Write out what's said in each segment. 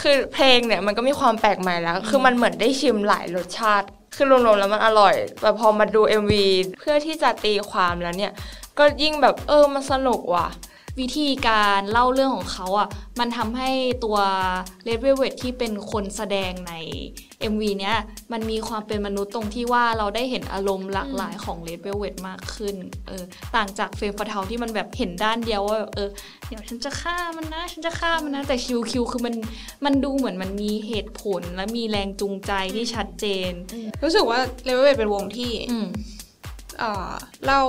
คือเพลงเนี่ยมันก็มีความแปลกใหม่แล้ว คือมันเหมือนได้ชิมหลายรสชาติ คือรวมๆแล้วมันอร่อย แต่พอมาดู MV เพื่อที่จะตีความแล้วเนี่ย ก็ยิ่งแบบเออมันสนุกว่ะ วิธีการเล่าเรื่องของเขาอะมันทำให้ตัว Red Velvet ที่เป็นคนแสดงใน MV เนี้ยมันมีความเป็นมนุษย์ตรงที่ว่าเราได้เห็นอารมณ์หลากหลายของ Red Velvet มากขึ้นเออต่างจากเฟรมฟาเทาที่มันแบบเห็นด้านเดียวว่าแบบเออเดี๋ยวฉันจะฆ่ามันนะ ฉันจะฆ่ามันนะ แต่คิวคิวคือมันมันดูเหมือนมันมีเหตุผลและมีแรงจูงใจที่ชัดเจน รู้สึกว่า Redวลเป็นวงที่อืมเอ่อเล่า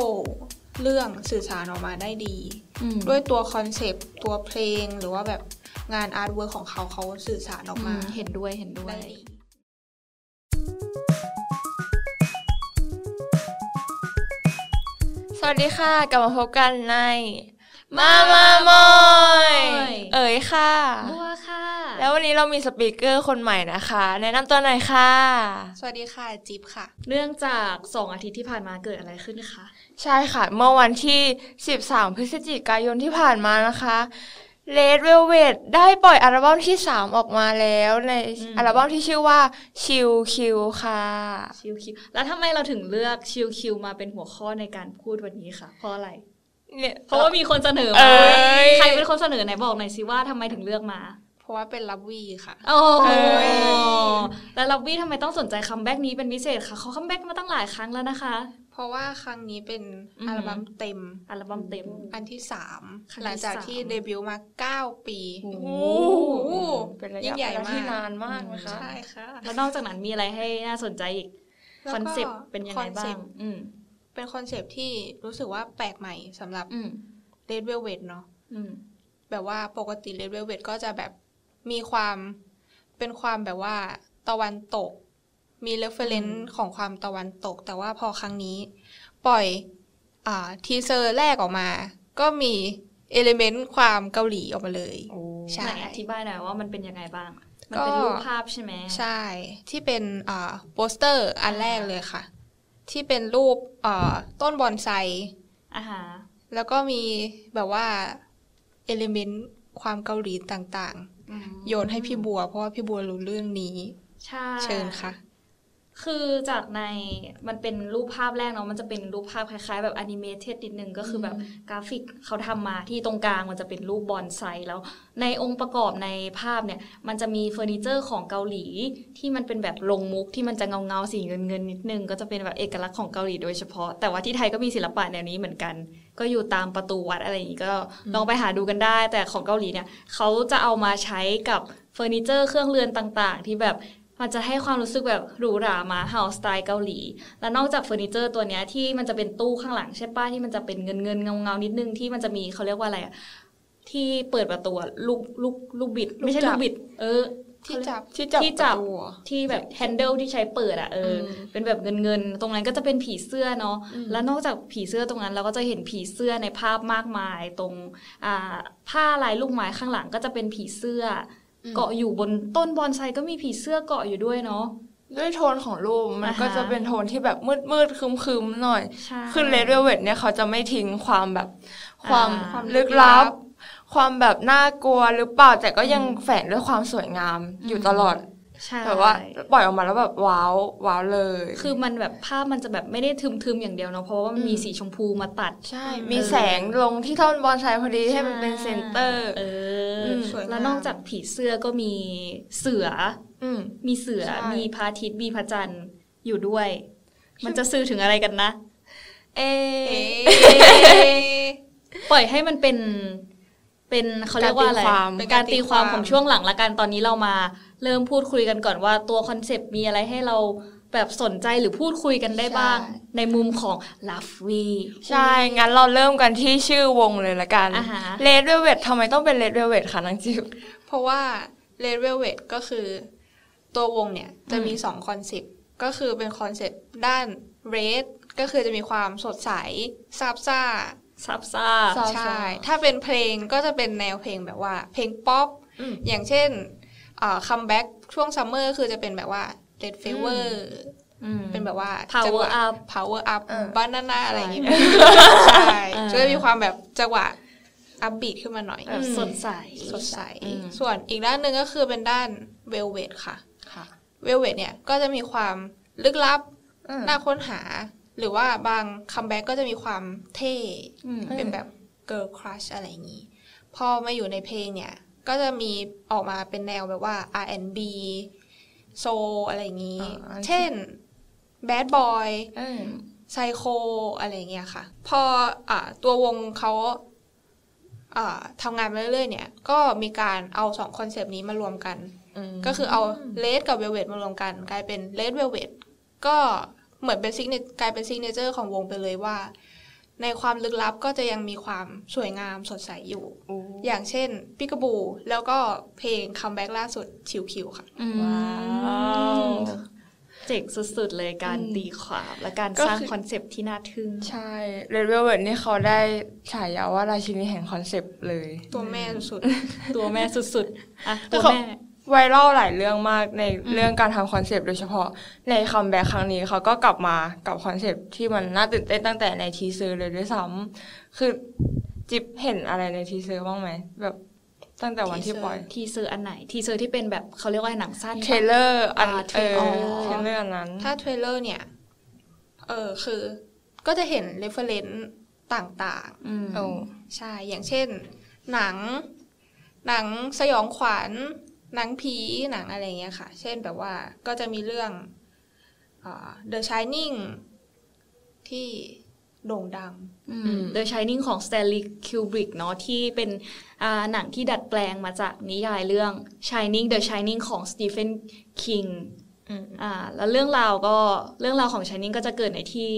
เรื่องสื่อสารออกมาได้ดีอืม ด้วยตัวคอนเซปต์ตัวเพลงหรือว่าแบบงาน artwork ของเขาเขาสื่อสารออกมาอืมเห็นด้วยเห็นด้วยได้ดีสวัสดีค่ะ กลับมาพบกันใน มามามอยเอ๋ยค่ะบัวค่ะ แล้ววันนี้เรามีสปีกเกอร์คนใหม่นะคะ แนะนำตัวหน่อยค่ะ สวัสดีค่ะจิ๊บค่ะเนื่องจากสองอาทิตย์ที่ผ่านมาเกิดอะไรขึ้นคะ ใช่ค่ะ เมื่อวันที่ 13 พฤศจิกายนที่ผ่านมานะคะ Red Velvet ได้ปล่อยอัลบั้มที่ 3 ออกมาแล้วในอัลบั้มที่ชื่อว่า Chill Q ค่ะ Chill Kill แล้วทำไมเราถึงเลือก Chill Kill มาเป็นหัวข้อในการพูดวันนี้คะเพราะอะไร เนี่ยเพราะว่ามีคนเสนอเอ้มายใครเป็นคนเสนอไหนบอกหน่อยสิว่าทำไมถึงเลือกมา เพราะว่าเป็นลับวีค่ะ โอ้เอ้ยแล้วลับบี้ทำไมต้องสนใจ comeback นี้เป็นพิเศษคะเขา comeback มาตั้งหลายครั้งแล้วนะคะ เพราะว่าครั้งนี้เป็นอืมอัลบั้มเต็ม อัลบั้มเต็ม อันที่สามครั้งที่หลังจากที่สามเดบิวต์มาเก้าปีโอ้โหโอ้โหเป็นระยะเวลาที่ยิ่งใหญ่มากนานมากนะคะใช่ค่ะแล้วนอกจากนั้นมีอะไรให้น่าสนใจอีกแล้วคก็อนเซปต์เป็นยังไงบ้าคอนเซปต์อืม เป็นคอนเซปต์ที่รู้สึกว่าแปลกใหม่สำหรับอืม Red Velvet เนาะอืมแบบว่าปกติ Red Velvet ก็จะแบบมีความเป็นความแบบว่าตะวันตก มี reference ของความตะวันตก แต่ว่าพอครั้งนี้ ปล่อยอ่า teaser แรกออกมา ก็มี element ความเกาหลีออกมาเลยใช่ไหมอธิบายหน่อยว่ามันเป็นยังไงบ้าง มันก็เป็นรูปภาพใช่ไหม ใช่ ที่เป็นอ่าโปสเตอร์อันแรกเลยค่ะ ที่เป็นรูปอ่าต้นบอนไซอาหารแล้วก็มีแบบว่า element ความเกาหลีต่างๆ โยนให้พี่บัว เพราะว่าพี่บัวรู้เรื่องนี้ ใช่ เชิญค่ะ คือจากในมันเป็นรูปภาพแรกเนาะมันจะเป็นรูปภาพคล้ายๆ แบบ animated นิดนึงก็คือแบบกราฟิกเขาทำมาที่ตรงกลางมันจะเป็นรูปบอนไซแล้ว ในองค์ประกอบในภาพเนี่ย มันจะมีเฟอร์นิเจอร์ของเกาหลี ที่มันเป็นแบบลงมุกที่มันจะเงาเงาๆสีเงินเงินๆนิดนึง ก็จะเป็นแบบเอกลักษณ์ของเกาหลีโดยเฉพาะ แต่ว่าที่ไทยก็มีศิลปะแนวนี้เหมือนกัน ก็อยู่ตามประตูวัดอะไรอย่างนี้ก็ลองไปหาดูกันได้ แต่ของเกาหลีเนี่ยเขาจะเอามาใช้กับเฟอร์นิเจอร์เครื่องเรือนต่างๆ ที่แบบ มันจะให้ความรู้สึกแบบหรูหรามาเฮาสไตล์เกาหลี แล้วนอกจากเฟอร์นิเจอร์ตัวเนี้ยที่มันจะเป็นตู้ข้างหลังใช่ป้ะที่มันจะเป็นเงินเงินเงาเงาๆนิดนึงที่มันจะมีเขาเรียกว่าอะไรอะที่เปิดประตูอะลูกลูกลูกบิด ไม่ใช่ลูลูกจับกบิด เออที่จับที่จับที่จับประตูที่แบบแฮนเดิลที่ใช้เปิดอะเอออมเป็นแบบเงินเงินๆตรงนั้นก็จะเป็นผีเสื้อเนาะแล้วนอกจากผีเสื้อตรงนั้นเราก็จะเห็นผีเสื้อในภาพมากมาย ตรงอ่าผ้าลายลูกไม้ข้างหลังก็จะเป็นผีเสื้ออ เกาะอยู่บนต้นบอนไซก็มีผีเสื้อเกาะอยู่ด้วยเนาะด้วยโทนของรูปมันอ่าฮะก็จะเป็นโทนที่แบบมืดมืดๆคึมๆหน่อยใช่คือ Red Velvet เนี่ยเขาจะไม่ทิ้งความแบบความอ่าความลึกลับ ความแบบน่ากลัวหรือเปล่าแต่ก็ยังแฝงด้วยความสวยงามอยู่ตลอดใช่ แบบว่าปล่อยออกมาแล้วแบบว้าวว้าวเลย คือมันแบบภาพมันจะแบบไม่ได้ทึมๆอย่างเดียวเนาะเพราะว่ามันมีสีชมพูมาตัดใช่ มีแสงลงที่ท่อนบอนไซพอดีให้มันเป็น center เอออมสวยงามแล้วนอกจากผีเสื้อก็มีเสืออืมมีเสือใช่มีพระอาทิตย์มีพระจันทร์อยู่ด้วย มันจะสื่อถึงอะไรกันนะ เอเอ๊ะปล่อยให้มันเป็นเป็นเขาเรียกว่าอะไรเป็นการตีความการตีความของช่วงหลังละกันตอนนี้เรามา เริ่มพูดคุยกันก่อนว่าตัวคอนเซปต์มีอะไรให้เราแบบสนใจหรือพูดคุยกันได้บ้าง ในมุมของลัฟวีใช่ งั้นเราเริ่มกันที่ชื่อวงเลยละกันอ่าฮะ Red Velvet ทำไมต้องเป็น Red Velvet คะนังจิวเพราะว่า Red Velvet ก็คือ ตัววงเนี่ยจะมีสองคอนเซปต์ก็คือเป็นคอนเซปต์ด้าน Red ก็คือจะมีความสดใสซาบซ่าซับซ่าซาใช่ ถ้าเป็นเพลงก็จะเป็นแนวเพลงแบบว่า เพลงป๊อปอืมอย่างเช่น คัมแบ็กช่วงซัมเมอร์คือจะเป็นแบบว่า Red Flavor อืมเป็นแบบว่า Power จังหวะ up power up เออ banana อะไรอย่างเงี้ยใช่ใช่เออจะมีความแบบจังหวะ upbeat ขึ้นมาหน่อยแบบสดใส สดใสอืมส่วนอีกด้านหนึ่งก็คือเป็นด้าน Velvet ค่ะค่ะ Velvet เนี่ยก็จะมีความลึกลับอืมน่าค้นหา หรือว่าบางคัมแบ็กก็จะมีความเท่อืมเป็นแบบ girl crush อะไรอย่างนี้ พอมาอยู่ในเพลงเนี่ย ก็จะมีออกมาเป็นแนวแบบว่า R&B soul อะไรอย่างนี้อ่าเช่น Bad Boy เออไซโคอะไรอย่างเงี้ยค่ะ พออ่าตัววงเขาอ่าทำงานมาเรื่อยๆเนี่ย ก็มีการเอาสองคอนเซปต์นี้มารวมกัน ก็คือเอาเลดกับเวลเว t มารวมกัน กลายเป็นเลดเวลเว t ก็เหมือนเป็น signa- กลายเป็น signature ของวงไปเลยว่า ในความลึกลับก็จะยังมีความสวยงามสดใสอยู่ อย่างเช่นปิก a บู แล้วก็เพลงคัมแบ็กล่าสุด Chill Kill ค่ะอืมว้าว เจ๋งสุดๆเลยการตีความและการก็สร้างคือคอนเซปต์ที่น่าทึ่ง ใช่ Red Velvet นี่เขาได้ฉายาว่าราชินีแห่งคอนเซปต์เลย ตัวแม่สุด ตัวแม่สุดๆ อะแต่ตัวเขาแม่ ไวรัลหลายเรื่องมากในเรื่องการทำคอนเซปต์โดยเฉพาะในคัมแบ็กครั้งนี้เขาก็กลับมากับคอนเซปต์ที่มันน่าตื่นเต้นตั้งแต่ใน teaser เลยด้วยซ้ำคือจิ๊บเห็นอะไรใน teaser บ้างไหมแบบตั้งแต่วันที่ปล่อย teaser อันไหน teaser ที่เป็นแบบเขาเรียกว่าหนังสั้น trailer อันอ่าเอออ๋อ trailer อันนั้น ถ้า trailer เนี่ยเออคือก็จะเห็น reference ต่างอืมโอ้ๆใช่อย่างเช่น หนัง หนังสยองขวัญ หนังผีหนังอะไรเงี้ยค่ะ เช่นแบบว่าก็จะมีเรื่องอ่า The Shining ที่โด่งดัง The Shining ของ Stanley Kubrick เนาะที่เป็นอ่าหนังที่ดัดแปลงมาจากนิยายเรื่อง Shining The Shining ของ Stephen King อืมอ่าแล้วเรื่องราวก็เรื่องราวของ Shining ก็จะเกิดในที่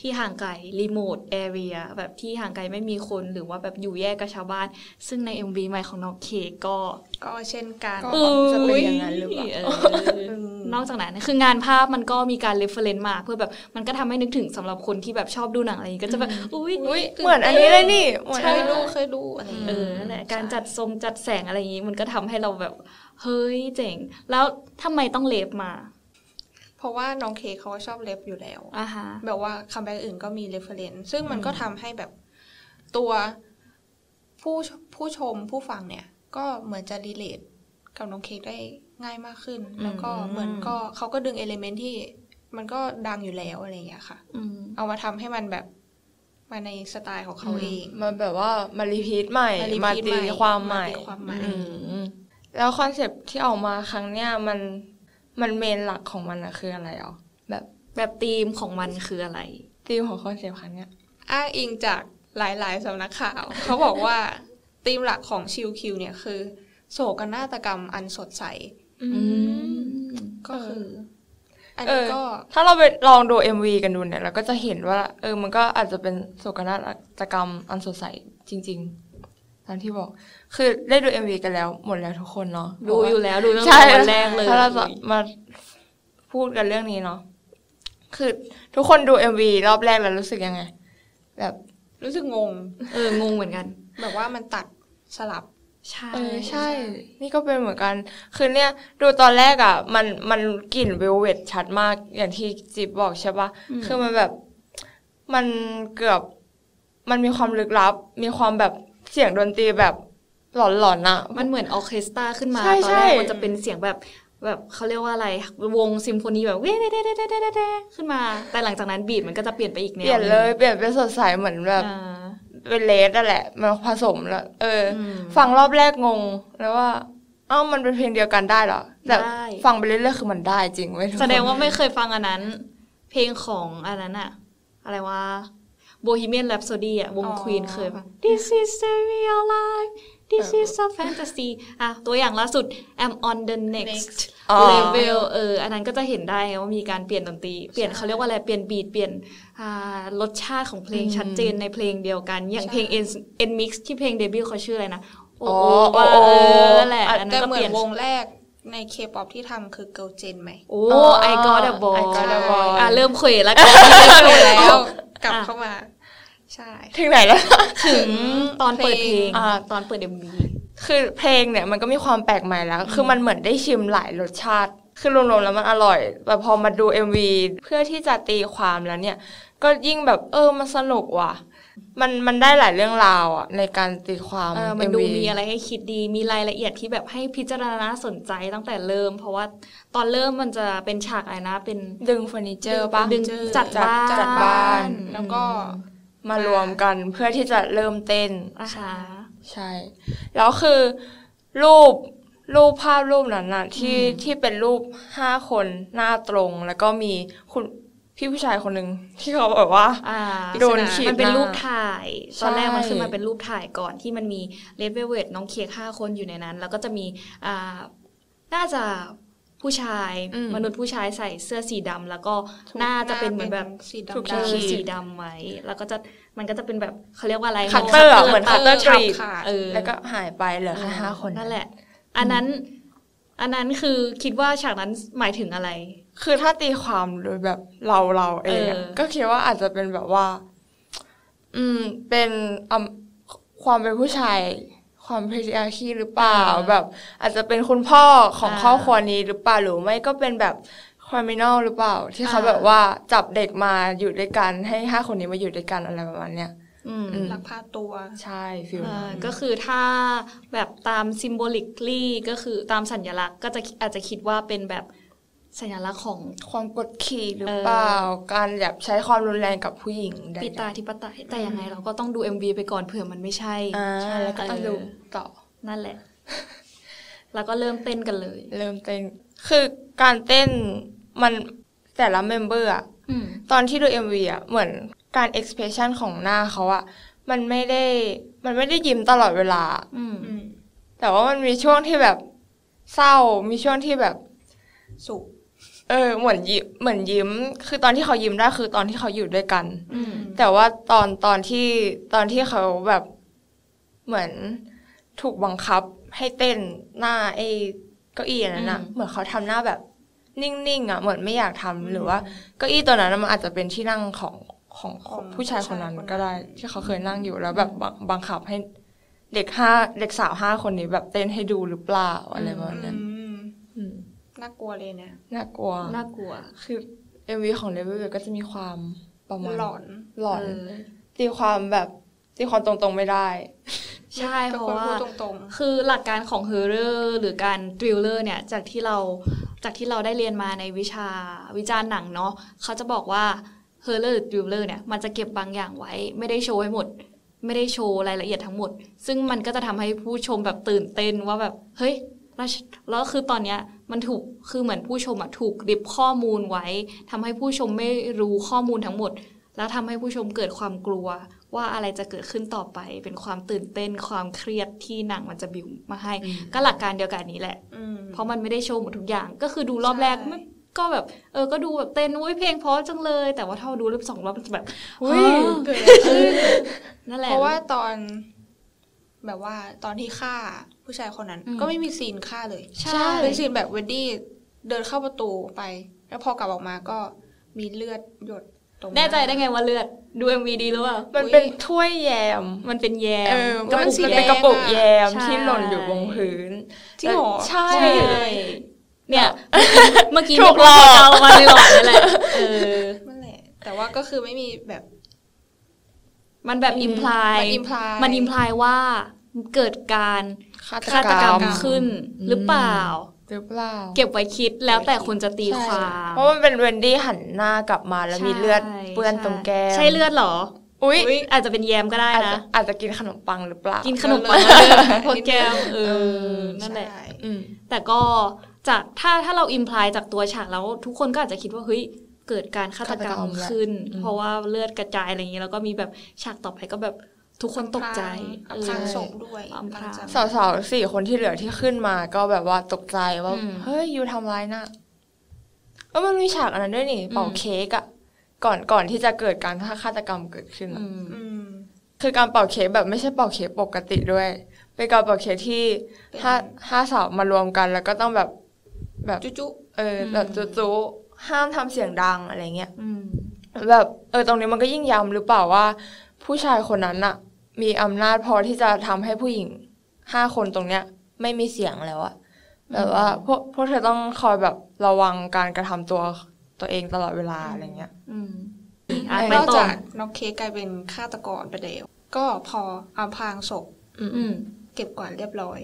ที่ห่างไกล remote area แบบที่ห่างไกลไม่มีคนหรือว่าแบบอยู่แยกกับชาวบ้าน ซึ่งใน MV ใหม่ของน้องเคกก็ก็เช่นกันก็จะเป็นอย่างนั้นหรือเปล่าเออนอกจากนั้นคืองานภาพมันก็มีการ reference มาเพื่อแบบมันก็ทำให้นึกถึงสำหรับคนที่แบบชอบดูหนังอะไรอย่างงี้ก็จะแบบอุ้ยอุ้ยเหมือนอันนี้เลยนี่เหมือนเคอันยนี้ดูเลยเคยดูอะไรอย่างเอเงี้ยอนั่นแหละการจัดทรงจัดแสงอะไรอย่างงี้มันก็ทำให้เราแบบเฮ้ยเจ๋ง แล้วทำไมต้อง ref มา เพราะว่าน้องเค้กเขาก็ชอบ ref อยู่แล้วอ่าฮะแบบว่าคัมแบ็กอื่นก็มี reference ซึ่งมันก็ทำให้แบบตัวผู้ผู้ชมผู้ฟังเนี่ย ก็เหมือนจะ relate กับน้องเค้กได้ง่ายมากขึ้น แล้วก็เหมือนก็เขาก็ดึง element ที่มันก็ดังอยู่แล้วอะไรอย่างเงี้ยค่ะอืมเอามาทำให้มันแบบมาในสไตล์ของเขาเองมาแบบว่ามา repeat ใหม่ มา repeat มาตีใหม่ความใหม่มาตีความใหม่อืมแล้วคอนเซปต์ที่ออกมาครั้งเนี้ยมัน มัน main หลักของมันอะคืออะไรอะแบบแบบธีมของมันคืออะไรธีมของคอนเซปต์ครั้งเนี้ยอ้างอิงจากหลาย ๆ สำนักข่าว เขาบอกว่าธีมหลักของ Chill Kill เนี่ยคือ โศกนาฏกรรมอันสดใสอืมก็คือ อันเอนี้อก็ ถ้าเราไปลองดู MV กันดูเนี่ยเราก็จะเห็นว่า เออ มันก็อาจจะเป็นโศกนาฏกรรมอันสดใสจริง ๆ ตามที่บอก คือได้ดู MV กันแล้ว หมดแล้วทุกคนเนาะดูอยู่แล้วดูตั้งใช่แต่วันแรกเลยถ้าเราจะมาพูดกันเรื่องนี้เนาะคือทุกคนดู MV รอบแรกแล้วรู้สึกยังไง แบบรู้สึกงง เอองงเหมือนกัน แบบว่ามันตัดสลับใช่เออใช่ นี่ก็เป็นเหมือนกัน คือเนี่ย ดูตอนแรกอะ มันมันกลิ่นเวลเวทชัดมาก อย่างที่จิ๊บบอกใช่ปะคือมันแบบ มันเกือบ มันมีความลึกลับ มีความแบบเสียงดนตรีแบบหลอนๆอะมันเหมือนออร์เคสตราขึ้นมาใช่ตอนใช่แรกมันจะเป็นเสียงแบบแบบเขาเรียกว่าอะไรวงซิมโฟนีแบบเว้เด้เด้เด้เด้เด้เด้ขึ้นมา แต่หลังจากนั้น beat มันก็จะเปลี่ยนไปอีกแนวเปลี่ยนเลยเปลี่ยนเป็นสดใสเหมือนแบบอ่าเป็น Red นั่นแหละมันผสมแล้วเอออมฟังรอบแรกงงแล้วว่าเอ้ามันเป็นเพลงเดียวกันได้เหรอแต่ได้ฟังไปเรื่อยๆคือมันได้จริงเว้ยทุกคนแสดงว่าไม่เคยฟังอันนั้น เพลงของอันนั้นอะอะไรวะ Bohemian Rhapsody อะวงอ๋อควีนเคยฟัง This is the real life This is a fantasy อะตัวอย่างล่าสุด I'm on the next Next อ๋อ level เออ อันนั้นก็จะเห็นได้ว่ามีการเปลี่ยนดนตรี เปลี่ยนเขาเรียกว่าอะไร เปลี่ยนบีท เปลี่ยนอ่ารสชาติของเพลงชัดเจนในเพลงเดียวกัน อย่างเพลง N N Mix ที่เพลงเดบิวต์เขาชื่ออะไรนะ โอ้อ๋อโอ้โอ้โอ้เออนั่นแหละอันนั้แต่นก็เหมืเปอลี่ยนนวงแรกในเคป๊อปที่ทำคือ Girl Gen ไหม โอ้อ๋อ I got a boy I got a boy อะเริ่มเขวแล้วกันไปแล้ว กลับอะเข้ามาใช่ถึงไหนแล้วถึงตอนเปิดเพลงอ่าตอนเปิดเอ็มบีคือเพลงเนี่ยมันก็มีความแปลกใหม่แล้ว คือมันเหมือนได้ชิมหลายรสชาติ คือรวมๆแล้วมันอร่อย แต่พอมาดู MV เพื่อที่จะตีความแล้วเนี่ย ก็ยิ่งแบบเออมันสนุกว่ะ มันมันได้หลายเรื่องราวอะในการตีความเออมันดู MV มีอะไรให้คิดดีมีรายละเอียดที่แบบให้พิจารณาสนใจตั้งแต่เริ่ม เพราะว่าตอนเริ่มมันจะเป็นฉากอะไรนะ เป็นดึงเฟอร์นิเจอร์ปะดึงจัดบ้านจัดบ้าน แล้วก็มารวมกันเพื่อที่จะเริ่มเต้นอ่าฮะใช่ แล้วคือรูปรูปภาพรูปนั้นน่ะที่ที่เป็นรูปห้าคนหน้าตรง แล้วก็มีคุณ พี่ผู้ชายคนหนึ่งที่เขาบอกว่าอ่าโดนขีดมันเป็นหน้ารูปถ่ายใช่ตอนแรกมันขึ้นมาเป็นรูปถ่ายก่อนที่มันมีเลเวลเวทน้องเค้กห้าคนอยู่ในนั้น แล้วก็จะมีอ่าน่าจะผู้ชายอืมมนุษย์ผู้ชายใส่เสื้อสีดำแล้วก็น่าจะเป็นเหมือนแบบสีถูกดำเอขีดสีดำไว้แล้วก็จะมันก็จะเป็นแบบเขาเรียกว่าอะไรคัตเตอร์อะคัเหมือนคัตเตอร์กรีดขาดเออแล้วก็หายไปเหลือแค่ห้าคนนั่นแหละ อันนั้น อันนั้นคือคิดว่าฉากนั้นหมายถึงอะไร คือถ้าตีความโดยแบบเราเราเองอะเออก็คิดว่าอาจจะเป็นแบบว่า อืม เป็นอำความเป็นผู้ชาย ความ patriarchy หรือเปล่า แบบ อาจจะเป็นคุณพ่อของครอบครัวนี้หรือเปล่าหรือไม่ก็เป็นแบบ criminal หรือเปล่า ที่เขาแบบว่าจับเด็กมาอยู่ด้วยกันให้ห้าคนนี้มาอยู่ด้วยกันอะไรประมาณเนี้ยอืมอืมลักพาตัวใช่ feel เอ่อนั้นก็คือถ้าแบบตาม symbolically ก็คือตามสัญลักษณ์ก็จะอาจจะคิดว่าเป็นแบบ สัญลักษณ์ของความกดขี่หรือเปล่า การแบบใช้ความรุนแรงกับผู้หญิงใดๆปิตาธิปไตยแต่ยังไงเราก็ต้องดู MV ไปก่อนเผื่อมันไม่ใช่อ่าใช่แล้วก็ต้องเออดูต่อนั่นแหละ แล้วก็เริ่มเต้นกันเลย เริ่มเต้น คือการเต้นมันแต่ละเมมเบอร์อะอืมตอนที่ดู MV อะเหมือนการ expression ของหน้าเขาอะมันไม่ได้มันไม่ได้ยิ้มตลอดเวลาอืมอืมแต่ว่ามันมีช่วงที่แบบเศร้ามีช่วงที่แบบสุข เออเหมือนยิ้มเหมือนยิ้ม คือตอนที่เขายิ้มได้คือตอนที่เขาอยู่ด้วยกันอืมแต่ว่าตอนตอนที่ตอนที่เขาแบบเหมือนถูกบังคับให้เต้นหน้าไอ้เก้าอี้อันนั้นอะอืมเหมือนเขาทำหน้าแบบนิ่งๆอะเหมือนไม่อยากทำหรือว่าเก้าอี้ตัวนั้นมันอาจจะเป็นที่นั่งของของของผู้ชายคนนั้นผู้ชายคนนั้นก็ได้ ที่เขาเคยนั่งอยู่แล้วแบบบังบังคับให้เด็กห้าเด็กสาวห้าคนนี้แบบเต้นให้ดูหรือเปล่าอะไรประมาณนั้นอืมอืม น่ากลัวเลยเนี่ยน่ากลัวน่ากลัว คือ MV ของเลเวลก็จะมีความประมาณหลอนหลอนเออตีความแบบตีความตรงๆไม่ได้ ใช่ก็เพราะควรว่าพูดตรงคือหลักการของ horror หรือการ thriller เนี่ยจากที่เราจากที่เราได้เรียนมาในวิชาวิจารณ์หนังเนาะเขาจะบอกว่า horror หรือ thriller เนี่ยมันจะเก็บบางอย่างไว้ ไม่ได้โชว์ให้หมด ไม่ได้โชว์รายละเอียดทั้งหมด ซึ่งมันก็จะทำให้ผู้ชมแบบตื่นเต้นว่าแบบเฮ้ย แล้วแล้วคือตอนเนี้ยมันถูกคือเหมือนผู้ชมอะถูกริบข้อมูลไว้ทำให้ผู้ชมไม่รู้ข้อมูลทั้งหมด แล้วทำให้ผู้ชมเกิดความกลัว ว่าอะไรจะเกิดขึ้นต่อไป เป็นความตื่นเต้นความเครียดที่หนังมันจะบิวมาให้ ก็หลักการเดียวกันนี้แหละๆอืมเพราะมันไม่ได้โชว์หมดทุกอย่าง ก็คือดูรอบแรกใช่ไม่ก็แบบเออก็ดูแบบเต้นอุ๊ยเพลงเพราะจังเลย แต่ว่าถ้าดูรอบสองรอบมันจะแบบอุ๊ยฮะเกิดอะไรขึ้นนั่นแหละเพราะว่าตอน แบบว่าตอนที่ฆ่าผู้ชายคนนั้นอืมก็ไม่มีซีนฆ่าเลย ใช่เป็นซีนแบบเวนดี้เดินเข้าประตูไป แล้วพอกลับออกมาก็มีเลือดหยดตรงหาแน่ใจได้ไงว่าเลือดดู MV ดีหรือเปล่ามันเป็นถ้วยแยม มันเป็นแยมเออก็มันมันสีเป็นกระปุกแยมใช่ที่หล่นอยู่บนพื้นจริงเหรอใช่ใช่ เนี่ย เมื่อกี้ถูกหลอกเอามาในหลอดนี่แหละเออนั่นแหละ แต่ว่าก็คือไม่มีแบบ มันแบบ imply มัน imply มัน imply ว่าเกิดการฆาตฆาตกรรมกรรมขึ้นหรือเปล่าหรือเปล่าเก็บไว้คิดแล้วแต่คนจะตีความเพราะมันเป็นเวนดี้หันหน้ากลับมาแล้วมีเลือดใช่เปื้อนตรงแก้มใช่เลือดเหรออุ้ยอุ๊ยอาจจะเป็นแยมก็ได้อาจจะนะอาจจะกินขนมปังหรือเปล่ากินขนมปังเออแล้วเลือดเปื้อนแก้มเอเอออนั่นแหละใช่อืมแต่ก็จากถ้าถ้าเราอิมพลายจากตัวฉากแล้วทุกคนก็อาจจะคิดว่าเฮ้ย เกิดการฆาตกรรฆาตกรรมมแหละขึ้นอืมเพราะว่าเลือดกระจายอะไรอย่างนี้ แล้วก็มีแบบฉากต่อไปก็แบบทุกคนตกใจอำพรางเออศพด้วยอำพรางหลัจกสาวๆสี่คนที่เหลือที่ขึ้นมาก็แบบว่าตกใจว่าอืมเฮ้ยยูทำร้ายน่ะแล้วมันมีฉากอันนั้นด้วยนี่เป่าอืมเค้กอะก่อนก่อนที่จะเกิดการฆาตกรรมเกิดขึ้นอะอืมอืมคือการเป่าเค้กแบบไม่ใช่เป่าเค้กปกติด้วยเป็นการเป่าเค้กที่เป็นห้าห้าสาวมารวมกัน แล้วก็ต้องแบบแบบจุจุเออแบบจุๆ ห้ามทำเสียงดังอะไรเงี้ยอืมแบบเออตรงนี้มันก็ยิ่งย้ำหรือเปล่าว่า ผู้ชายคนนั้นอะมีอำนาจพอที่จะทำให้ผู้หญิงห้าคนตรงเนี้ย ไม่มีเสียงแล้วอะแบบว่าพวกพวกเธอต้องคอยแบบระวังการกระทำตัวตัวเองตลอดเวลาอะไรเงี้ยอืมอะเออไปนอกต่อจากน้องเค้กกลายเป็นฆาตกรไปแล้วก็พออำพรางศพอืมอืมเก็บกวาดเรียบร้อย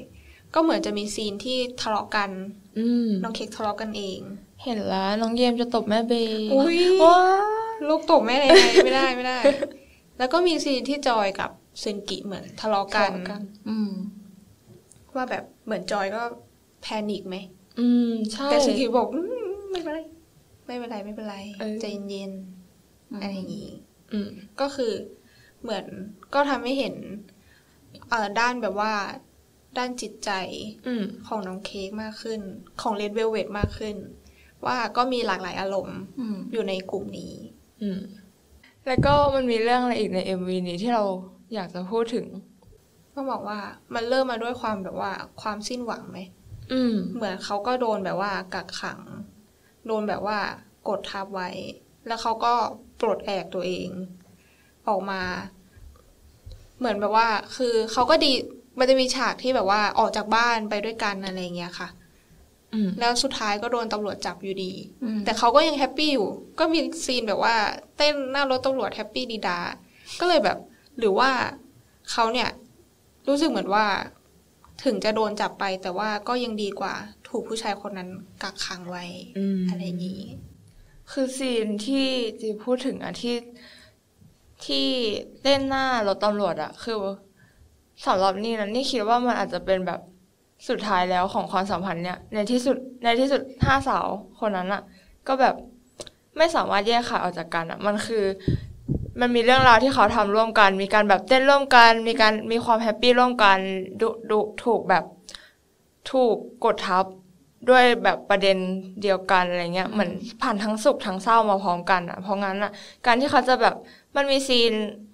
ก็เหมือนจะมีซีนที่ทะเลาะกัน อืมน้องเค้กทะเลาะกันเอง เห็นแล้วน้องเยริจะตบแม่เบย์อุ๊ยว้าลูกตบแม่เลยไม่ได้ไม่ได้ แล้วก็มีซีนที่จอยกับซึลกิเหมือนทะเลาะกันอืม ว่าแบบเหมือนจอยก็ panic ไหมอืมใช่แต่ซึลกิบอกอืมไม่เป็นไรไม่เป็นไรไม่เป็นไรเออใจเย็นๆอะไรอย่างนี้อืมก็คือเหมือนก็ทำให้เห็นเอ่อด้านแบบว่า ด้านจิตใจอืมของน้องเค้กมากขึ้น ของเลดเวลเวทมากขึ้น ว่าก็มีหลากหลายอารมณ์อืมอยู่ในกลุ่มนี้อืมแล้วก็มันมีเรื่องอะไรอีกใน MV นี้ที่เราอยากจะพูดถึง ก็บอกว่ามันเริ่มมาด้วยความแบบว่า ความสิ้นหวังไหมอืมเหมือนเขาก็โดนแบบว่ากักขัง โดนแบบว่ากดทับไว้ แล้วเขาก็ปลดแอกตัวเอง ออกมา เหมือนแบบว่า คือเขาก็ดี มันจะมีฉากที่แบบว่าออกจากบ้านไปด้วยกันอะไรเงี้ยค่ะอืมแล้วสุดท้ายก็โดนตำรวจจับอยู่ดีอืมแต่เขาก็ยัง happy อยู่ ก็มีซีนแบบว่า เต้นหน้ารถตำรวจ happy ดี๊ด๊า ก็เลยแบบ หรือว่าเขาเนี่ย รู้สึกเหมือนว่า ถึงจะโดนจับไป แต่ว่าก็ยังดีกว่า ถูกผู้ชายคนนั้นกักขังไว้อืมอะไรอย่างนี้ คือซีนที่จีพูดถึงอะที่ที่เล่นหน้ารถตำรวจอะคือ สำหรับนี่นะนี่คิดว่ามันอาจจะเป็นแบบสุดท้ายแล้วของความสัมพันธ์เนี่ยในที่สุดในที่สุดห้าสาวคนนั้นอะก็แบบไม่สามารถแยกขาดออกจากกันอะมันคือ มันมีเรื่องราวที่เขาทำร่วมกัน มีการแบบเต้นร่วมกัน มีการมีความ happy ร่วมกันดูดูถูกแบบถูกกดทับด้วยแบบประเด็นเดียวกันอะไรเงี้ยเหมือนผ่านทั้งสุขทั้งเศร้ามาพร้อมกันอะเพราะงั้นอะการที่เขาจะแบบ มันมีซีน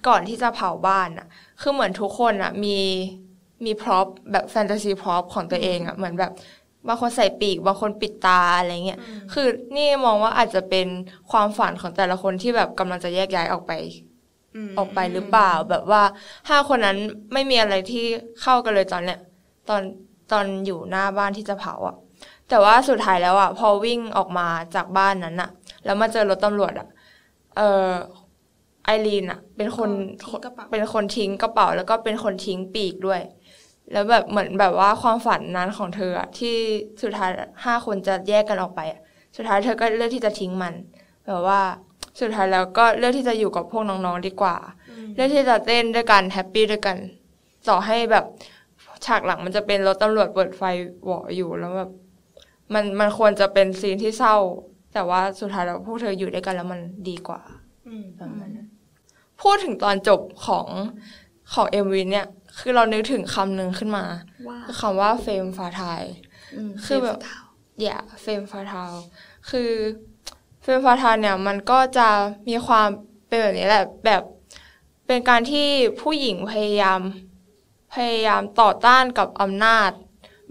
ก่อนที่จะเผาบ้านอะคือเหมือนทุกคนอะมีมี prop แบบ fantasy prop ของตัวเองอะเหมือนแบบบางคนใส่ปีกบางคนปิดตาอะไรเงี้ยอืมคือนี่มองว่าอาจจะเป็นความฝันของแต่ละคนที่แบบกำลังจะแยกย้ายออกไปมออกไปหรือเปล่า แบบว่าห้าคนนั้นไม่มีอะไรที่เข้ากันเลยตอนเนี้ยตอนตอนอยู่หน้าบ้านที่จะเผาอะแต่ว่าสุดท้ายแล้วอะพอวิ่งออกมาจากบ้านนั้นอะแล้วมาเจอรถตำรวจอะเออ ไอรีนอะเป็นคนทิ้งกระเป๋าเป็นคนทิ้งกระเป๋า แล้วก็เป็นคนทิ้งปีกด้วย แล้วแบบเหมือนแบบว่าความฝันนั้นของเธออะที่สุดท้ายห้าคนจะแยกกันออกไปอะสุดท้ายเธอก็เลือกที่จะทิ้งมัน แบบว่าสุดท้ายแล้วก็เลือกที่จะอยู่กับพวกน้องๆดีกว่าอืมเลือกที่จะเต้นด้วยกัน happy ด้วยกัน ต่อให้แบบฉากหลังมันจะเป็นรถตำรวจเปิดไฟหวออยู่แล้วแบบมันมันควรจะเป็นซีนที่เศร้า แต่ว่าสุดท้ายแล้วพวกเธออยู่ด้วยกันแล้วมันดีกว่าอืมประมาณนั้น พูดถึงตอนจบของของ MV เนี่ย คือเรานึกถึงคำหนึ่งขึ้นมาว่าคือคำว่าเฟมฟาทายมคือแบบอย่าเฟมฟาทาลคือเฟมฟาทาลเนี่ย มันก็จะมีความเป็นแบบนี้แหละแบบเป็นการที่ผู้หญิงพยายาม พยายามต่อต้านกับอำนาจ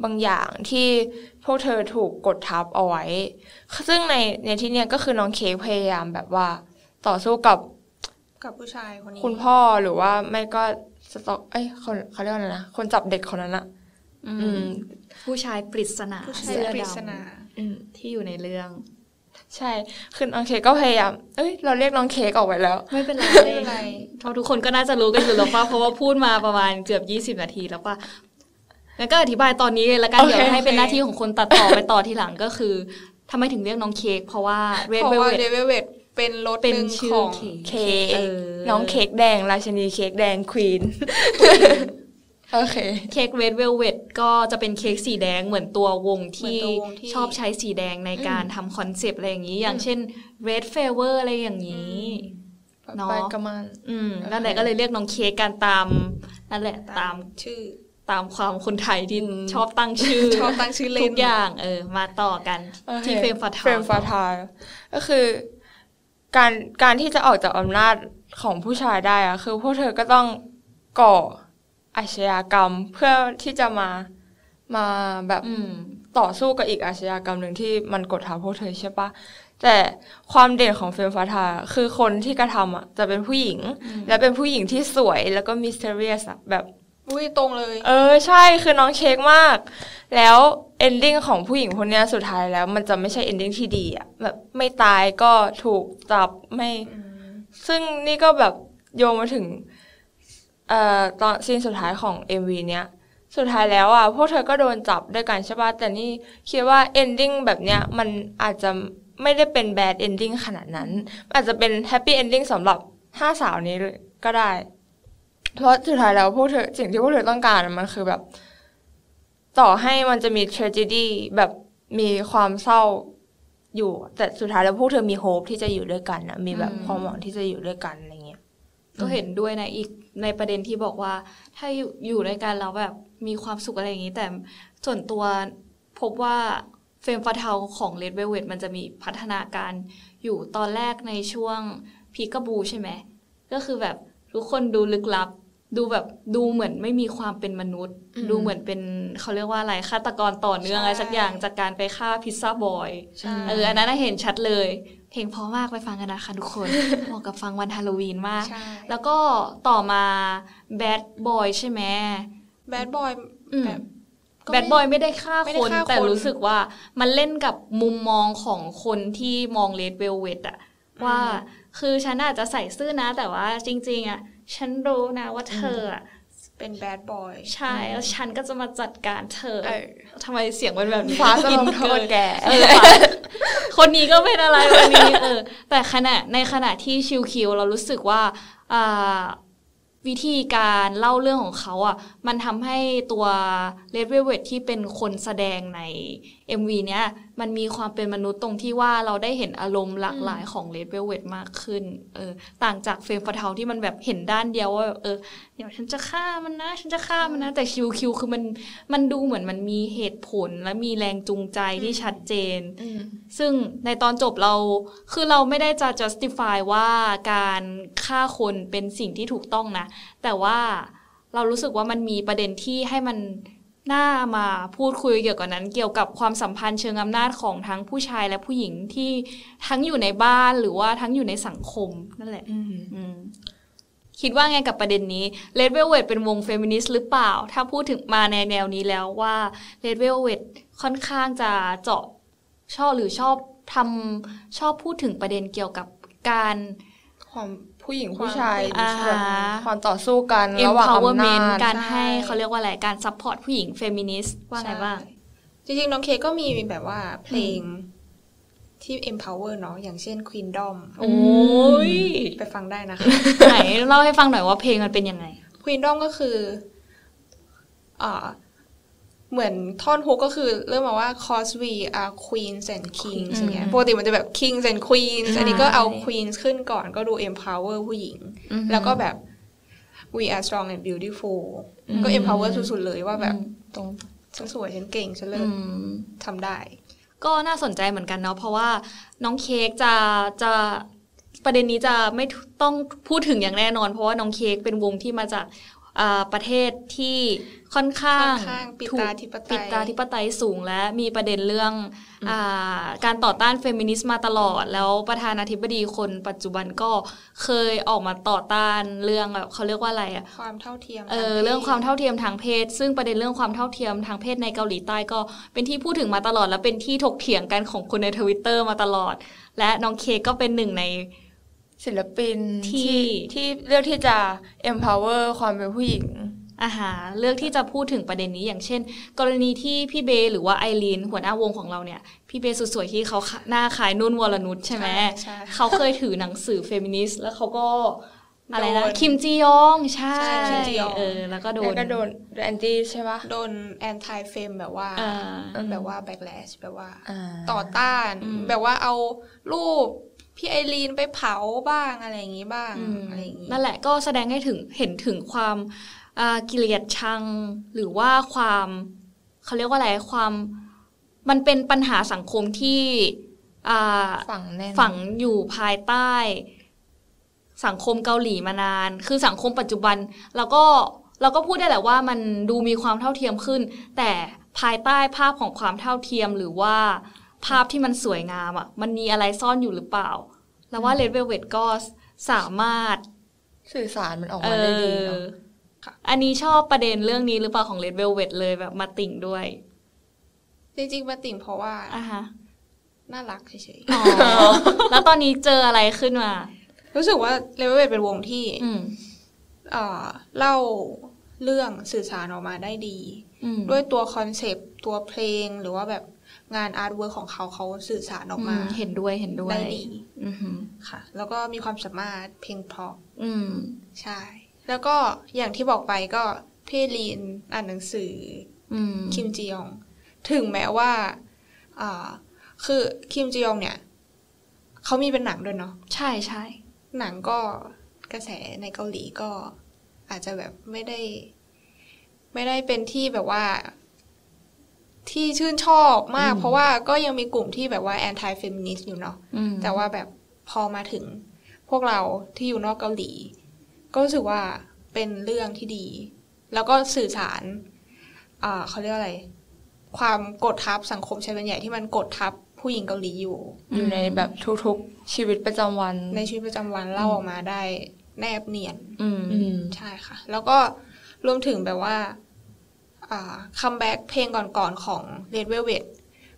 บางอย่างที่พวกเธอถูกกดทับเอาไว้ ซึ่งในในที่เนี้ยก็คือน้องเค้กพยายามแบบว่าต่อสู้กับ กับผู้ชายคนนี้ คุณพ่อหรือว่าไม่ก็สต็อกเอ้ยคนเขาเรียกว่าอะไรนะคนจับเด็กคนนั้นอะอือืมมผู้ชายปริศนาผู้ชายเสื้อปริดศนาอืมำที่อยู่ในเรื่อง ใช่คือน้องเค้กก็พยายามเอ้ย เราเรียกน้องเค้กออกไปแล้ว ไม่เป็นไรไม่เป็นไรเพราะทุกคนก็น่าจะรู้กันอยู่แล้วว่าเพราะว่าพูดมาประมาณเกือบ20นาทีแล้วป่ะงั้นก็อธิบายตอนนี้เลยละกันโอเคเดี๋ยวให้เป็นโอเคหน้าที่ของคนตัดต่อไปต่อทีหลังก็คือทำไมถึงเรียกน้องเค้กเพราะว่า Red เพราะว่า Velvet เดวิลเวท เป็นรถเป็นหนึ่งชื่อของเค้กเค้กเออน้องเค้กแดง ราชินีเค้กแดงควีนโอเคเค้ก Red Velvet ก็จะเป็นเค้กสีแดงเหมือนตัววงที่เหมือนตัววงที่ชอบใช้สีแดงในการทำคอนเซปต์อะไรอย่างนี้ อย่างเช่น Red Fever อะไรอย่างนี้เนาะไปกระมันอืมโอเคนั่นแหละก็เลยเรียกน้องเค้กกันตามนั่นแหละตามชื่อตามความคนไทยที่ชอบตั้งชื่อ ชอบตั้งชื่อเล่นทุกอย่าง เออ มาต่อกันโอคที่เฟรมฟาทาเฟรมฟาทาลก็คือ การการที่จะออกจากอำนาจของผู้ชายได้อะคือพวกเธอก็ต้องก่ออาชญากรรมเพื่อที่จะมามาแบบอืมต่อสู้กับอีกอาชญากรรมหนึ่งที่มันกดทับพวกเธอใช่ปะแต่ความเด่นของเฟรมฟาทาคือคนที่กระทำอะจะเป็นผู้หญิงอืมและเป็นผู้หญิงที่สวยแล้วก็มิสเ e เรียสอะแบบ อุ้ยตรงเลย เออใช่คือน้องเค้กมาก แล้ว ending ของผู้หญิงคนเนี้ยสุดท้ายแล้ว มันจะไม่ใช่ ending ที่ดีอะแบบไม่ตายก็ถูกจับไม่ ซึ่งนี่ก็แบบโยงมาถึงเอ่อตอนซีนสุดท้ายของ MV เนี้ยสุดท้ายแล้วอะพวกเธอก็โดนจับด้วยกันใช่ป่ะแต่นี่คิดว่า ending แบบเนี้ยมันอาจจะไม่ได้เป็น bad ending ขนาดนั้น อาจจะเป็น happy ending สำหรับห้าสาวนี้เลยก็ได้ เพราะสุดท้ายแล้วพวกเธอสิ่งที่พวกเธอต้องการมันคือแบบ ต่อให้มันจะมี tragedy แบบมีความเศร้าอยู่ แต่สุดท้ายแล้วพวกเธอมี hope ที่จะอยู่ด้วยกันนะมีแบบอืมความหวังที่จะอยู่ด้วยกันอะไรเงี้ยก็เห็นด้วยนะอีกในประเด็นที่บอกว่า ถ้าอยู่อยู่ด้วยกันแล้วแบบมีความสุขอะไรอย่างนี้ แต่ส่วนตัวพบว่าเฟรมฟาเทาของเลดเวลเวตมันจะมีพัฒนาการอยู่ตอนแรกในช่วงพีกาบูใช่ไหม ก็คือแบบทุกคนดูลึกลับ ดูแบบดูเหมือนไม่มีความเป็นมนุษย์อืมดูเหมือนเป็นเขาเรียกว่าอะไรฆาตกรต่อเนื่องใช่อะไรสักอย่างจากการไปฆ่าพิซซ่าบอยใช่เอออันนั้นนะเห็นชัดเลย เพลงเพราะมากไปฟังกันนะคะทุกคนเหมาะกับฟังวันฮาโลวีนมากใช่แล้วก็ต่อมาแบดบอยใช่ไหมแบดบอยอืมแบบก็แบดบอยไม่ได้ฆ่าไม่คได้นฆ่าคน แต่รู้สึกว่ามันเล่นกับมุมมองของคนที่มองเลดเวลเวตอะว่าคือฉันอาจจะใส่ซื่อนะแต่ว่าจริง ๆอะ ฉันรู้นะว่าเธออะเป็นแบดบอยใช่ แล้วฉันก็จะมาจัดการเธอเออทำไมเสียงมันแบบนี้ฟ้าจะลงโทษแกเออฟ้าคนนี้ก็เป็นอะไรวันนี้เออ แต่ขณะในขณะที่ชิวคิวเรารู้สึกว่าอ่าวิธีการเล่าเรื่องของเขาอะ มันทำให้ตัวเลดเวลเวทที่เป็นคนแสดงใน MV เนี้ยมันมีความเป็นมนุษย์ตรงที่ว่าเราได้เห็นอารมณ์หลากหลายของเลดเวลเวทมากขึ้นเออต่างจากเฟรมฟาเทาที่มันแบบเห็นด้านเดียวว่าแบบเออเดี๋ยวฉันจะฆ่ามันนะ ฉันจะฆ่ามันนะ แต่คิวคิวคือมันมันดูเหมือนมันมีเหตุผลและมีแรงจูงใจที่ชัดเจน ซึ่งในตอนจบเราคือเราไม่ได้จะ justify ว่าการฆ่าคนเป็นสิ่งที่ถูกต้องนะ แต่ว่าเรารู้สึกว่ามันมีประเด็นที่ให้มัน น่ามาพูดคุยเกี่ยวกับนั้น เกี่ยวกับความสัมพันธ์เชิงอำนาจของทั้งผู้ชายและผู้หญิงที่ทั้งอยู่ในบ้านหรือว่าทั้งอยู่ในสังคมนั่นแหละอืมคิดว่าไงกับประเด็นนี้ Red Velvet เป็นวงเฟมินิสต์หรือเปล่า ถ้าพูดถึงมาในแนวนี้แล้วว่า Red Velvet ค่อนข้างจะเจาะชอบหรือชอบทำชอบพูดถึงประเด็นเกี่ยวกับการความ ผู้หญิงผู้ชายอ่าแบบความต่อสู้กันระหว่างอำนา empowerment จการให้ใช่เขาเรียกว่าอะไรการ support ผู้หญิงเฟมินิสต์ว่าไงบ้างจริงๆ น้องเคก็มีแบบว่าเพลงที่ empower เนาะอย่างเช่น Queendom โอ้ยไปฟังได้นะคะ ไหนเล่าให้ฟังหน่อยว่าเพลงมันเป็นยังไง Queendom ก็คืออ่า เหมือนท่อนฮุกก็คือเริ่มมาว่า cause we are queens and kings อืมอย่างเงี้ยปกติมันจะแบบ kings and queens ใช่อันนี้ก็เอา queens ขึ้นก่อนก็ดู empower ผู้หญิง แล้วก็แบบ we are strong and beautiful ก็ empower สุดๆเลยว่าแบบตรงฉันสวย ฉันเก่ง ฉันเลิอืศมทำได้ ก็น่าสนใจเหมือนกันเนาะเพราะว่าน้องเค้กจะจะประเด็นนี้จะไม่ต้องพูดถึงอย่างแน่นอน เพราะว่าน้องเค้กเป็นวงที่มาจากอ่า ประเทศที่ค่อนข้างค่อนข้างปิถูกตาธิปไตยปิตาธิปไตยสูงและมีประเด็นเรื่องอาการต่อต้านเฟมินิสต์มาตลอด แล้วประธานาธิบดีคนปัจจุบันก็เคยออกมาต่อต้านเรื่องแบบเขาเรียกว่าอะไรอะความเท่าเทียมเออทพศเรื่องความเท่าเทียมทางเพศ ซึ่งประเด็นเรื่องความเท่าเทียมทางเพศในเกาหลีใต้ก็เป็นที่พูดถึงมาตลอด และเป็นที่ถกเถียงกันของคนในทวิตเตอร์มาตลอด และน้องเค้กก็เป็นหนึ่งใน ศิลปินที่ที่เลือกที่จะ empower ความเป็นผู้หญิงอาหารเลือกที่จะพูดถึงประเด็นนี้อย่างเช่น กรณีที่พี่เบย์หรือว่าไอรีนหัวหน้าวงของเราเนี่ย พี่เบย์สุดสวยที่เขาหน้าคล้ายนุ่นวรนุชใช่ไหมใช่เขาเคยถือหนังสือเฟมินิสต์แล้วเขาก็อะไรนะโดนคิมจียองใช่ใช่คิมจียองเออแล้วก็โดแล้วนก็โดนแอนตี้ใช่ปะโดน anti fem แบบว่าอ่าแบบว่า backlash แบบว่าอ่าต่อต้านอืมแบบว่าเอารูป พี่ไอรีนไปเผาบ้างอะไรอย่างงี้บ้างอืมอะไรอย่างงี้นั่นแหละก็แสดงให้ถึงเห็นถึงความอ่าเกลียดชัง หรือว่าความเขาเรียกว่าอะไรความมันเป็นปัญหาสังคมที่อ่าฝั่งแน่นฝังอยู่ภายใต้ สังคมเกาหลีมานาน คือสังคมปัจจุบันเราก็เราก็พูดได้แหละว่ามันดูมีความเท่าเทียมขึ้น แต่ภายใต้ภาพของความเท่าเทียมหรือว่า ภาพที่มันสวยงามอะ มันมีอะไรซ่อนอยู่หรือเปล่า แล้วว่า Red Velvet ก็สามารถ สื่อสารมันออกเอมาได้ดีอเนาะอันนี้ชอบประเด็นเรื่องนี้หรือเปล่าของ Red Velvet เลยแบบมาติ่งด้วย จริงๆมาติ่งเพราะว่าอะฮะน่ารักเฉยอ๋อแล้วตอนนี้เจออะไรขึ้นมา รู้สึกว่าเลเวลเวทเป็นวงที่อืมเอ่อเล่าเรื่องสื่อสารออกมาได้ดีอืมด้วยตัวคอนเซปต์ตัวเพลงหรือว่าแบบ งาน artwork ของเขาเขาสื่อสารออกมา เห็นด้วยเห็นด้วยได้ดีอือหือค่ะ แล้วก็มีความสามารถเพลงเพราะอืม ใช่ แล้วก็อย่างที่บอกไปก็พี่รีนอ่านหนังสืออืมคิมจียอง ถึงแม้ว่าอ่าคือคิมจียองเนี่ยเขามีเป็นหนังด้วยเนาะใช่ใช่หนังก็กระแสในเกาหลีก็อาจจะแบบไม่ได้ ไม่ได้เป็นที่แบบว่า ที่ชื่นชอบมาก เพราะว่าก็ยังมีกลุ่มที่แบบว่าแอนตี้เฟมินิสต์อยู่เนาะอืมแต่ว่าแบบพอมาถึงพวกเราที่อยู่นอกเกาหลี ก็รู้สึกว่าเป็นเรื่องที่ดี แล้วก็สื่อสารอ่าเขาเรียกว่าอะไร ความกดทับสังคมชายเป็นใหญ่ที่มันกดทับผู้หญิงเกาหลีอยู่ อยู่ในแบบทุกๆชีวิตประจำวัน ในชีวิตประจำวันเล่าออกมาได้แนบเนียนอืมอืมใช่ค่ะ แล้วก็รวมถึงแบบว่าอ่า comeback เพลงก่อนๆของ Red Velvet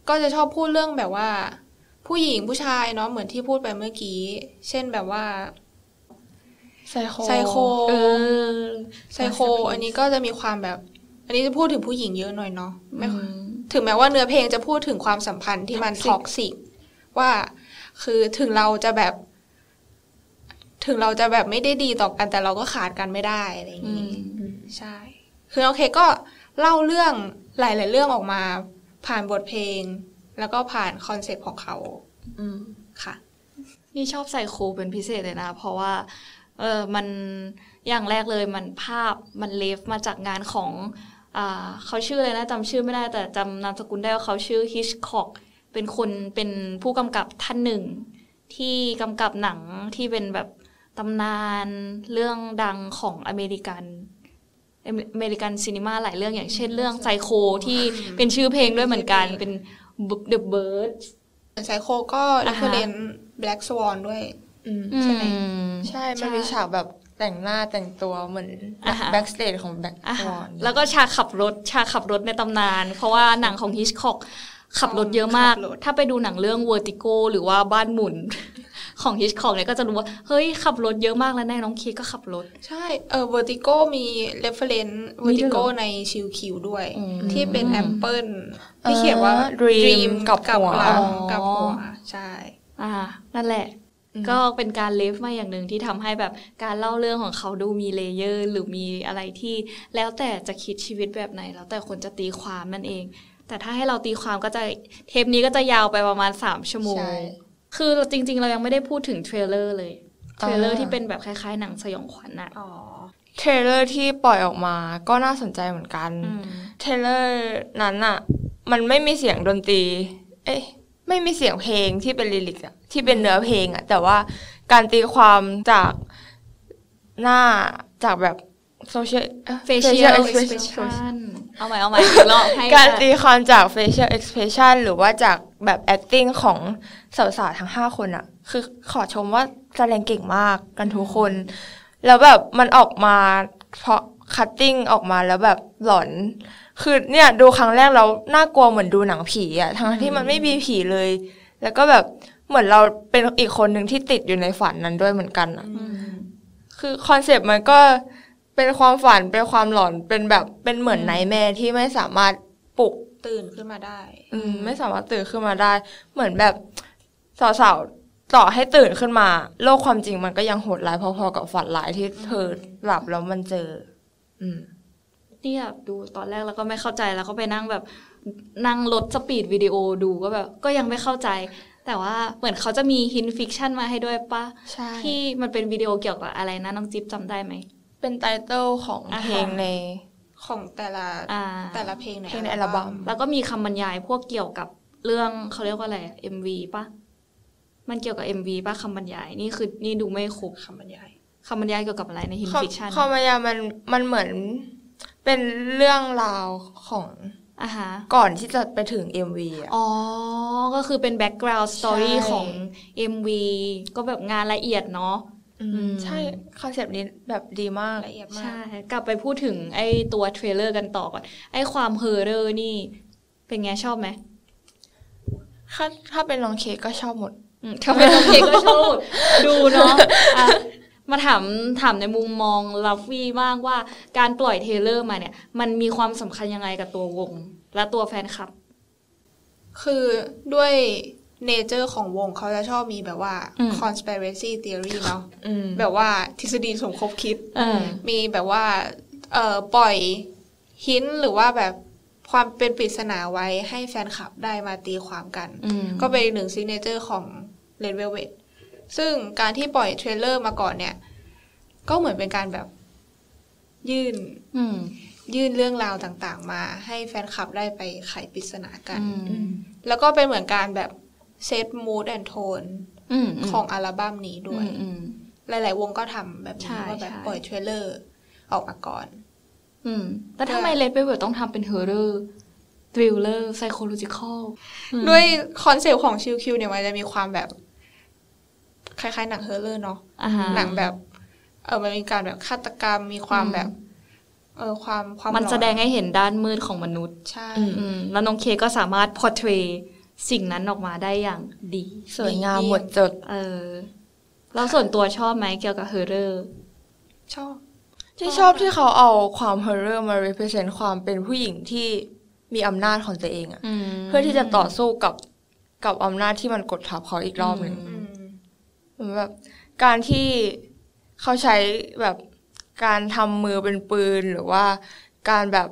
ก็จะชอบพูดเรื่องแบบว่า ผู้หญิงผู้ชายเนาะเหมือนที่พูดไปเมื่อกี้ เช่นแบบว่าไซโคไซโคเออไซโค อันนี้ก็จะมีความแบบ อันนี้จะพูดถึงผู้หญิงเยอะหน่อยเนาะไม่อืมถึงแม้ว่าเนื้อเพลงจะพูดถึงความสัมพันธ์ที่มัน toxic ว่าคือถึงเราจะแบบ ถึงเราจะแบบไม่ได้ดีต่อกันแต่เราก็ขาดกันไม่ได้อะไรอย่างนี้ อืมใช่ คือโอเคก็ เล่าเรื่องหลาย ๆ เรื่องออกมา ผ่านบทเพลง แล้วก็ผ่านคอนเซ็ปต์ของเขาค่ะ นี่ชอบไซโคเป็นพิเศษเลยนะ เพราะว่าเออมันอย่างแรกเลยมันภาพมันเลฟมาจากงานของอ่าเขาชื่ออะไรนะจำชื่อไม่ได้แต่จำนามสกุลได้ว่าเขาชื่อฮิชคอกเป็นคนเป็นผู้กำกับท่านหนึ่ง ที่กำกับหนังที่เป็นแบบตำนานเรื่องดังของอเมริกัน อเมอเมริกันซีนีมาหลายเรื่องอย่างเช่นเรื่องไซโคที่เป็นชื่อเพลงด้วยเหมือนกันเป็น The Birds Psycho ก็อ่าเรฮะฟเฟรนซ์ Black Swan ด้วยอืมใช่ไหมใช่ มันมีฉากแบบแต่งหน้าแต่งตัวเหมือนอ่าฮะ backstage ของ Black Swanแล้วก็ฉากขับรถฉากขับรถในตำนาน เพราะว่าหนังของฮิชคอกขับรถเยอะมากขับรถถ้าไปดูหนังเรื่อง Vertigo หรือว่าบ้านหมุน ของฮิชคอกเนี่ยก็จะรู้ว่า เฮ้ย ขับรถเยอะมากแล้วแน่น้องเคกก็ขับรถ ใช่ เออ Vertigo มี reference มีด้วยเหรอ Vertigo ในชิลคิวด้วยอืมที่เป็นแอมเปิลที่เขียนว่าดรีมกับกับหัวหลังอ๋อกับหัวใช่ อ่า นั่นแหละก็เป็นการเลฟมาอย่างหนึ่งที่ทำให้แบบการเล่าเรื่องของเขาดูมีเลเยอร์ หรือมีอะไรที่แล้วแต่จะคิดชีวิตแบบไหน แล้วแต่คนจะตีความนั่นเอง แต่ถ้าให้เราตีความก็จะเทปนี้ก็จะยาวไปประมาณสามชั่วโมงใช่ คือจริง ๆ เรายังไม่ได้พูดถึงเทรลเลอร์เลย เทรลเลอร์อ่าที่เป็นแบบคล้าย ๆ หนังสยองขวัญอะอ๋อtrailer ที่ปล่อยออกมาก็น่าสนใจเหมือนกันอืม trailer นั้นอะมันไม่มีเสียงดนตรี เอ้ยไม่มีเสียงเพลงที่เป็น lyric อะที่เป็นเนื้อเพลงอะแต่ว่าการตีความจากหน้าจากแบบ โซเชียล facial expression เอาใหม่เอาใหม่อีกรอบให้การตีความจาก facial expression หรือว่าจากแบบ acting ของสาวๆทั้งห้าคนอะคือขอชมว่าแสดงเก่งมากกันทุกคน แล้วแบบมันออกมาเพราะ cutting ออกมาแล้วแบบหลอน คือเนี่ยดูครั้งแรกแล้วน่ากลัวเหมือนดูหนังผีอะทั้งที่มันไม่มีผีเลย แล้วก็แบบเหมือนเราเป็นอีกคนหนึ่งที่ติดอยู่ในฝันนั้นด้วยเหมือนกันอะอืมคือคอนเซปต์มันก็ เป็นความฝันเป็นความหลอนเป็นแบบเป็นเหมือน nightmare ที่ไม่สามารถปลุกตื่นขึ้นมาได้ อืม ไม่สามารถตื่นขึ้นมาได้ เหมือนแบบสาวๆต่อให้ตื่นขึ้นมา โลกความจริงมันก็ยังโหดร้ายพอๆกับฝันร้ายที่เธอหลับแล้วมันเจอ อืมนี่แบบดูตอนแรกแล้วก็ไม่เข้าใจแล้วก็ไปนั่งแบบนั่งลด speed วิดีโอดูก็แบบ ก็ยังไม่เข้าใจ แต่ว่าเหมือนเขาจะมี hint fiction มาให้ด้วยปะใช่ที่มันเป็นวิดีโอเกี่ยวกับอะไรนะน้องจิ๊บจำได้ไหม เป็น title ของอ่าฮะเพลงในของแต่ละอ่าแต่ละเพลงในเพลงในอัลบั้มแล้วก็มีคำบรรยายพวกเกี่ยวกับเรื่องเขาเรียกว่าอะไร MV ปะมันเกี่ยวกับ MV ปะคำบรรยายนี่คือนี่ดูไม่ครบคำบรรยายคำบรรยายเกี่ยวกับอะไรในฮินคอมฟิกชันคอมมายามันมันเหมือนเป็นเรื่องราวของอะฮะก่อนที่จะไปถึง MV อะอ๋อ ก็คือเป็นแบ็กกราวด์สตอรี่ใช่ของ MV ก็แบบงานละเอียดเนาะอืมอืม ใช่คอนเซปต์นี้แบบดีมากละเอียดมากใช่ กลับไปพูดถึงไอ้ตัว trailer กันต่อก่อน ไอ้ความ horror นี่ เป็นไงชอบไหมถ้าถ้าเป็นน้องเคกก็ชอบหมดอืมทำไมน้องเคกก็ชอบดูเนาะอะมาถามถามในมุมมองลัฟฟี่บ้างว่าการปล่อย trailer มาเนี่ย มันมีความสำคัญยังไงกับตัววง และตัวแฟนคลับ คือด้วย nature ของวงเขาจะชอบมีแบบว่าอืม conspiracy theory เนาะอืมแบบว่าทฤษฎีสมคบคิดเออมีแบบว่าเอ่อปล่อย hint หรือว่าแบบความเป็นปริศนาไว้ให้แฟนคลับได้มาตีความกันอืมก็เป็นอีกหนึ่ง signature ของ Red Velvet ซึ่งการที่ปล่อย trailer มาก่อนเนี่ย ก็เหมือนเป็นการแบบยื่นอืมยื่นเรื่องราวต่างๆ มาให้แฟนคลับได้ไปไขปริศนากันอืมแล้วก็เป็นเหมือนการแบบ set mood and tone อืมของอัลบั้มนี้ด้วยอืมหลาย ๆ วงก็ทำแบบใช่นี้ว่าแบบใช่ปล่อย trailer ออกมาก่อน อืม แล้วทำไมเลดเ e เวิร์ต้องทำเป็น horror thriller psychological ด้วย conceptของ Chill Kill เนี่ยมันจะมีความแบบ คล้าย ๆ หนัง horror เนาะอ่าฮะหนังแบบ เออมันมีการแบบฆาตกรรมมีความอืมแบบ เออความความมันหลอนแสดงให้เห็นด้านมืดของมนุษย์ ใช่อืมแล้วน้องเค้าก็สามารถ portray สิ่งนั้นออกมาได้อย่างดี สวยงามหมดจด เออแล้วส่วนตัวชอบไหมเกี่ยวกับ horror ชอบที่ชอบที่เขาเอาความ horror มา represent ความเป็นผู้หญิงที่มีอำนาจของตัวเองอะเพื่อที่จะต่อสู้กับกับอำนาจที่มันกดทับเขาอีกรอบหนึ่งอือืมเหมือนแบบการที่เขาใช้แบบการทำมือเป็นปืนหรือว่าการแบบ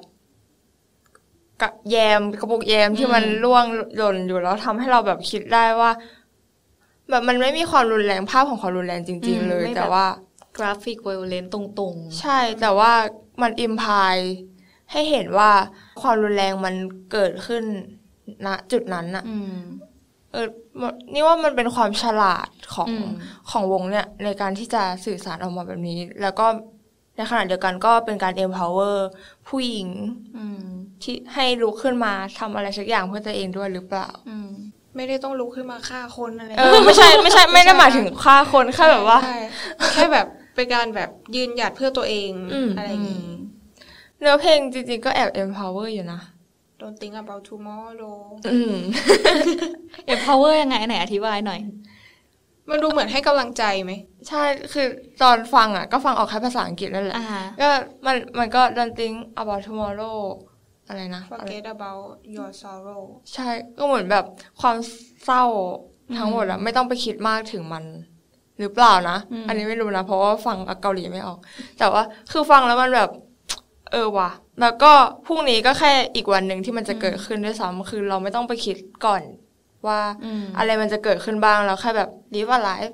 กะแยมกระปุกแยมที่มันล่วงหล่นอยู่แล้วทำให้เราแบบคิดได้ว่า แบบมันไม่มีความรุนแรงภาพของความรุนแรงจริง ๆ เลย แต่ว่ากราฟิกไวโอเลนตรงๆ ใช่แต่ว่ามันอิมพายให้เห็นว่าความรุนแรงมันเกิดขึ้นณจุดนั้นอะอืมเออนี่ว่ามันเป็นความฉลาดของอืมของวงเนี่ย ในการที่จะสื่อสารออกมาแบบนี้ แล้วก็ ในขณะเดียวกันก็เป็นการ empower ผู้หญิงอืมที่ให้ลุกขึ้นมาทำอะไรสักอย่างเพื่อตัวเองด้วยหรือเปล่าอืมไม่ได้ต้องลุกขึ้นมาฆ่าคนอะไรเออไม่ใช่ไม่ใช่ไม่ได้หมายถึงฆ่าคนแค่แบบว่าใช่แค่แบบเป็นการแบบยืนหยัดเพื่อตัวเองอืมอะไรอย่างงี้เนื้อเพลงจริงๆก็แอบ empower อยู่นะ Don't think about tomorrow อืมเอ็มพาวเวอร์ยังไงไหนอธิบายหน่อย มันดูเหมือนให้กำลังใจไหม ใช่ คือตอนฟังอะ ก็ฟังออกแค่ภาษาอังกฤษนั่นแหละอ่าฮะก็มันมันก็ don't think about tomorrow อะไรนะอะไร forget about your sorrow ใช่ ก็เหมือนแบบความเศร้าทั้งหมดอะไม่ต้องไปคิดมากถึงมัน หรือเปล่านะอืมอันนี้ไม่รู้นะ เพราะว่าฟังเกาหลีไม่ออก แต่ว่าคือฟังแล้วมันแบบ เออว่ะ แล้วก็พรุ่งนี้ก็แค่อีกวันหนึ่งที่มันจะเกิดขึ้นด้วยซ้ำคือเราไม่ต้องไปคิดก่อน ว่าอืมอะไรมันจะเกิดขึ้นบ้างแล้วแค่แบบ live a life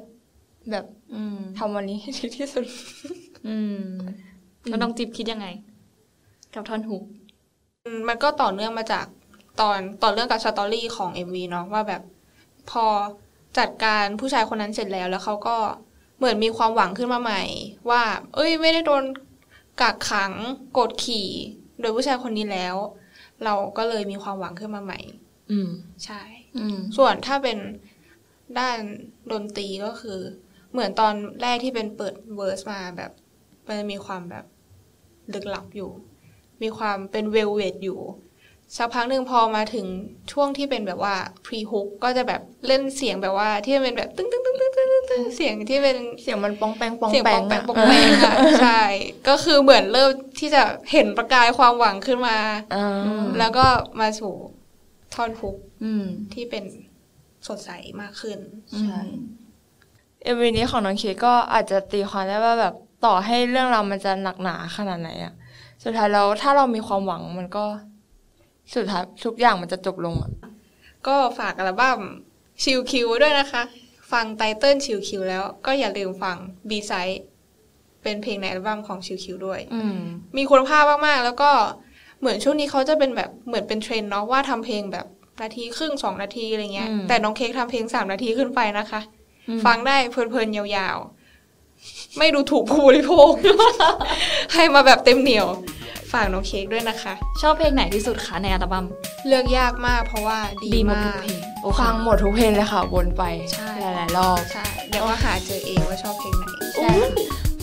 แบบอืมทำวันนี้ให้ดีที่สุดอืมแล้วน้องจิ๊บคิดยังไง กับท่อนฮุกมันก็ต่อเนื่องมาจากตอนต่อเรื่องกับสตอรี่ของ MV เนาะว่าแบบพอจัดการผู้ชายคนนั้นเสร็จแล้ว แล้วเขาก็เหมือนมีความหวังขึ้นมาใหม่ ว่า เอ้ย ไม่ได้โดนกักขังกดขี่ โดยผู้ชายคนนี้แล้ว เราก็เลยมีความหวังขึ้นมาใหม่ อืม ใช่อืม ส่วนถ้าเป็นด้านดนตรีก็คือ เหมือนตอนแรกที่เป็นเปิดเวอร์สมาแบบมันจะมีความแบบลึกลับอยู่ มีความเป็นเวลเวดอยู่ สักพักหนึ่งพอมาถึงช่วงที่เป็นแบบว่าพรีฮุกก็จะแบบเล่นเสียงแบบว่าที่มันเป็นแบบตึ้งตึ้งตึ้งตึ้งตึ้งตึ้งตึ้งเสียงที่เป็นเสียงมันปองแปงปองเสียงแปปงองแปงอะปองแปงอะใช่ ก็คือเหมือนเริ่มที่จะเห็นประกายความหวังขึ้นมาอ่าแล้วก็มาสู่ท่อนฮุก อืม ที่เป็นสดใสมากขึ้นใช่เอ็มวีนี้ของน้องเคก็อาจจะตีความได้ว่าแบบต่อให้เรื่องราวมันจะหนักหนาขนาดไหนอะสุดท้ายแล้วถ้าเรามีความหวังมันก็สุดท้ายทุกอย่างมันจะจบลงอะก็ฝากอัลบั้ม Chill Kill ด้วยนะคะ ฟัง title Chill Kill แล้วก็อย่าลืมฟัง B-side เป็นเพลงในอัลบั้มของ Chill Kill ด้วยอืมมีคุณภาพมากๆ แล้วก็เหมือนช่วงนี้เขาจะเป็นแบบเหมือนเป็นเทรนด์เนาะว่าทำเพลงแบบ นาทีครึ่งสองนาทีอะไรเงี้ยอืมแต่น้องเค้าทำเพลงสามนาทีขึ้นไปนะคะอืมฟังได้เพลินๆยาวๆ ไม่ดูถูกผู้บริโภค ให้มาแบบเต็มเหนียว ฝากน้องเค้กด้วยนะคะ ชอบเพลงไหนที่สุดคะในอัลบั้มเลือกยากมากเพราะว่าดีดีหมดมาทุกกเพลงโอเคฟังหมดทุกเพลงเลยค่ะวนไปใช่หลายๆรอบใช่เดี๋ยวก็หาเจอเองว่าชอบเพลงไหนใช่ค่ะ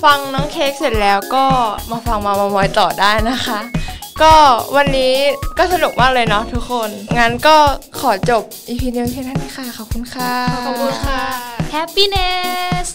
ฟังน้องเค้กเสร็จแล้วก็มาฟังมามามอยต่อได้นะคะก ก็วันนี้ก็สนุกมากเลยเนาะทุกคน งั้นก็ขอจบ EP นี้เพียงเท่านี้ค่ะ ขอบคุณค่ะ ขอบคุณค่ะ happiness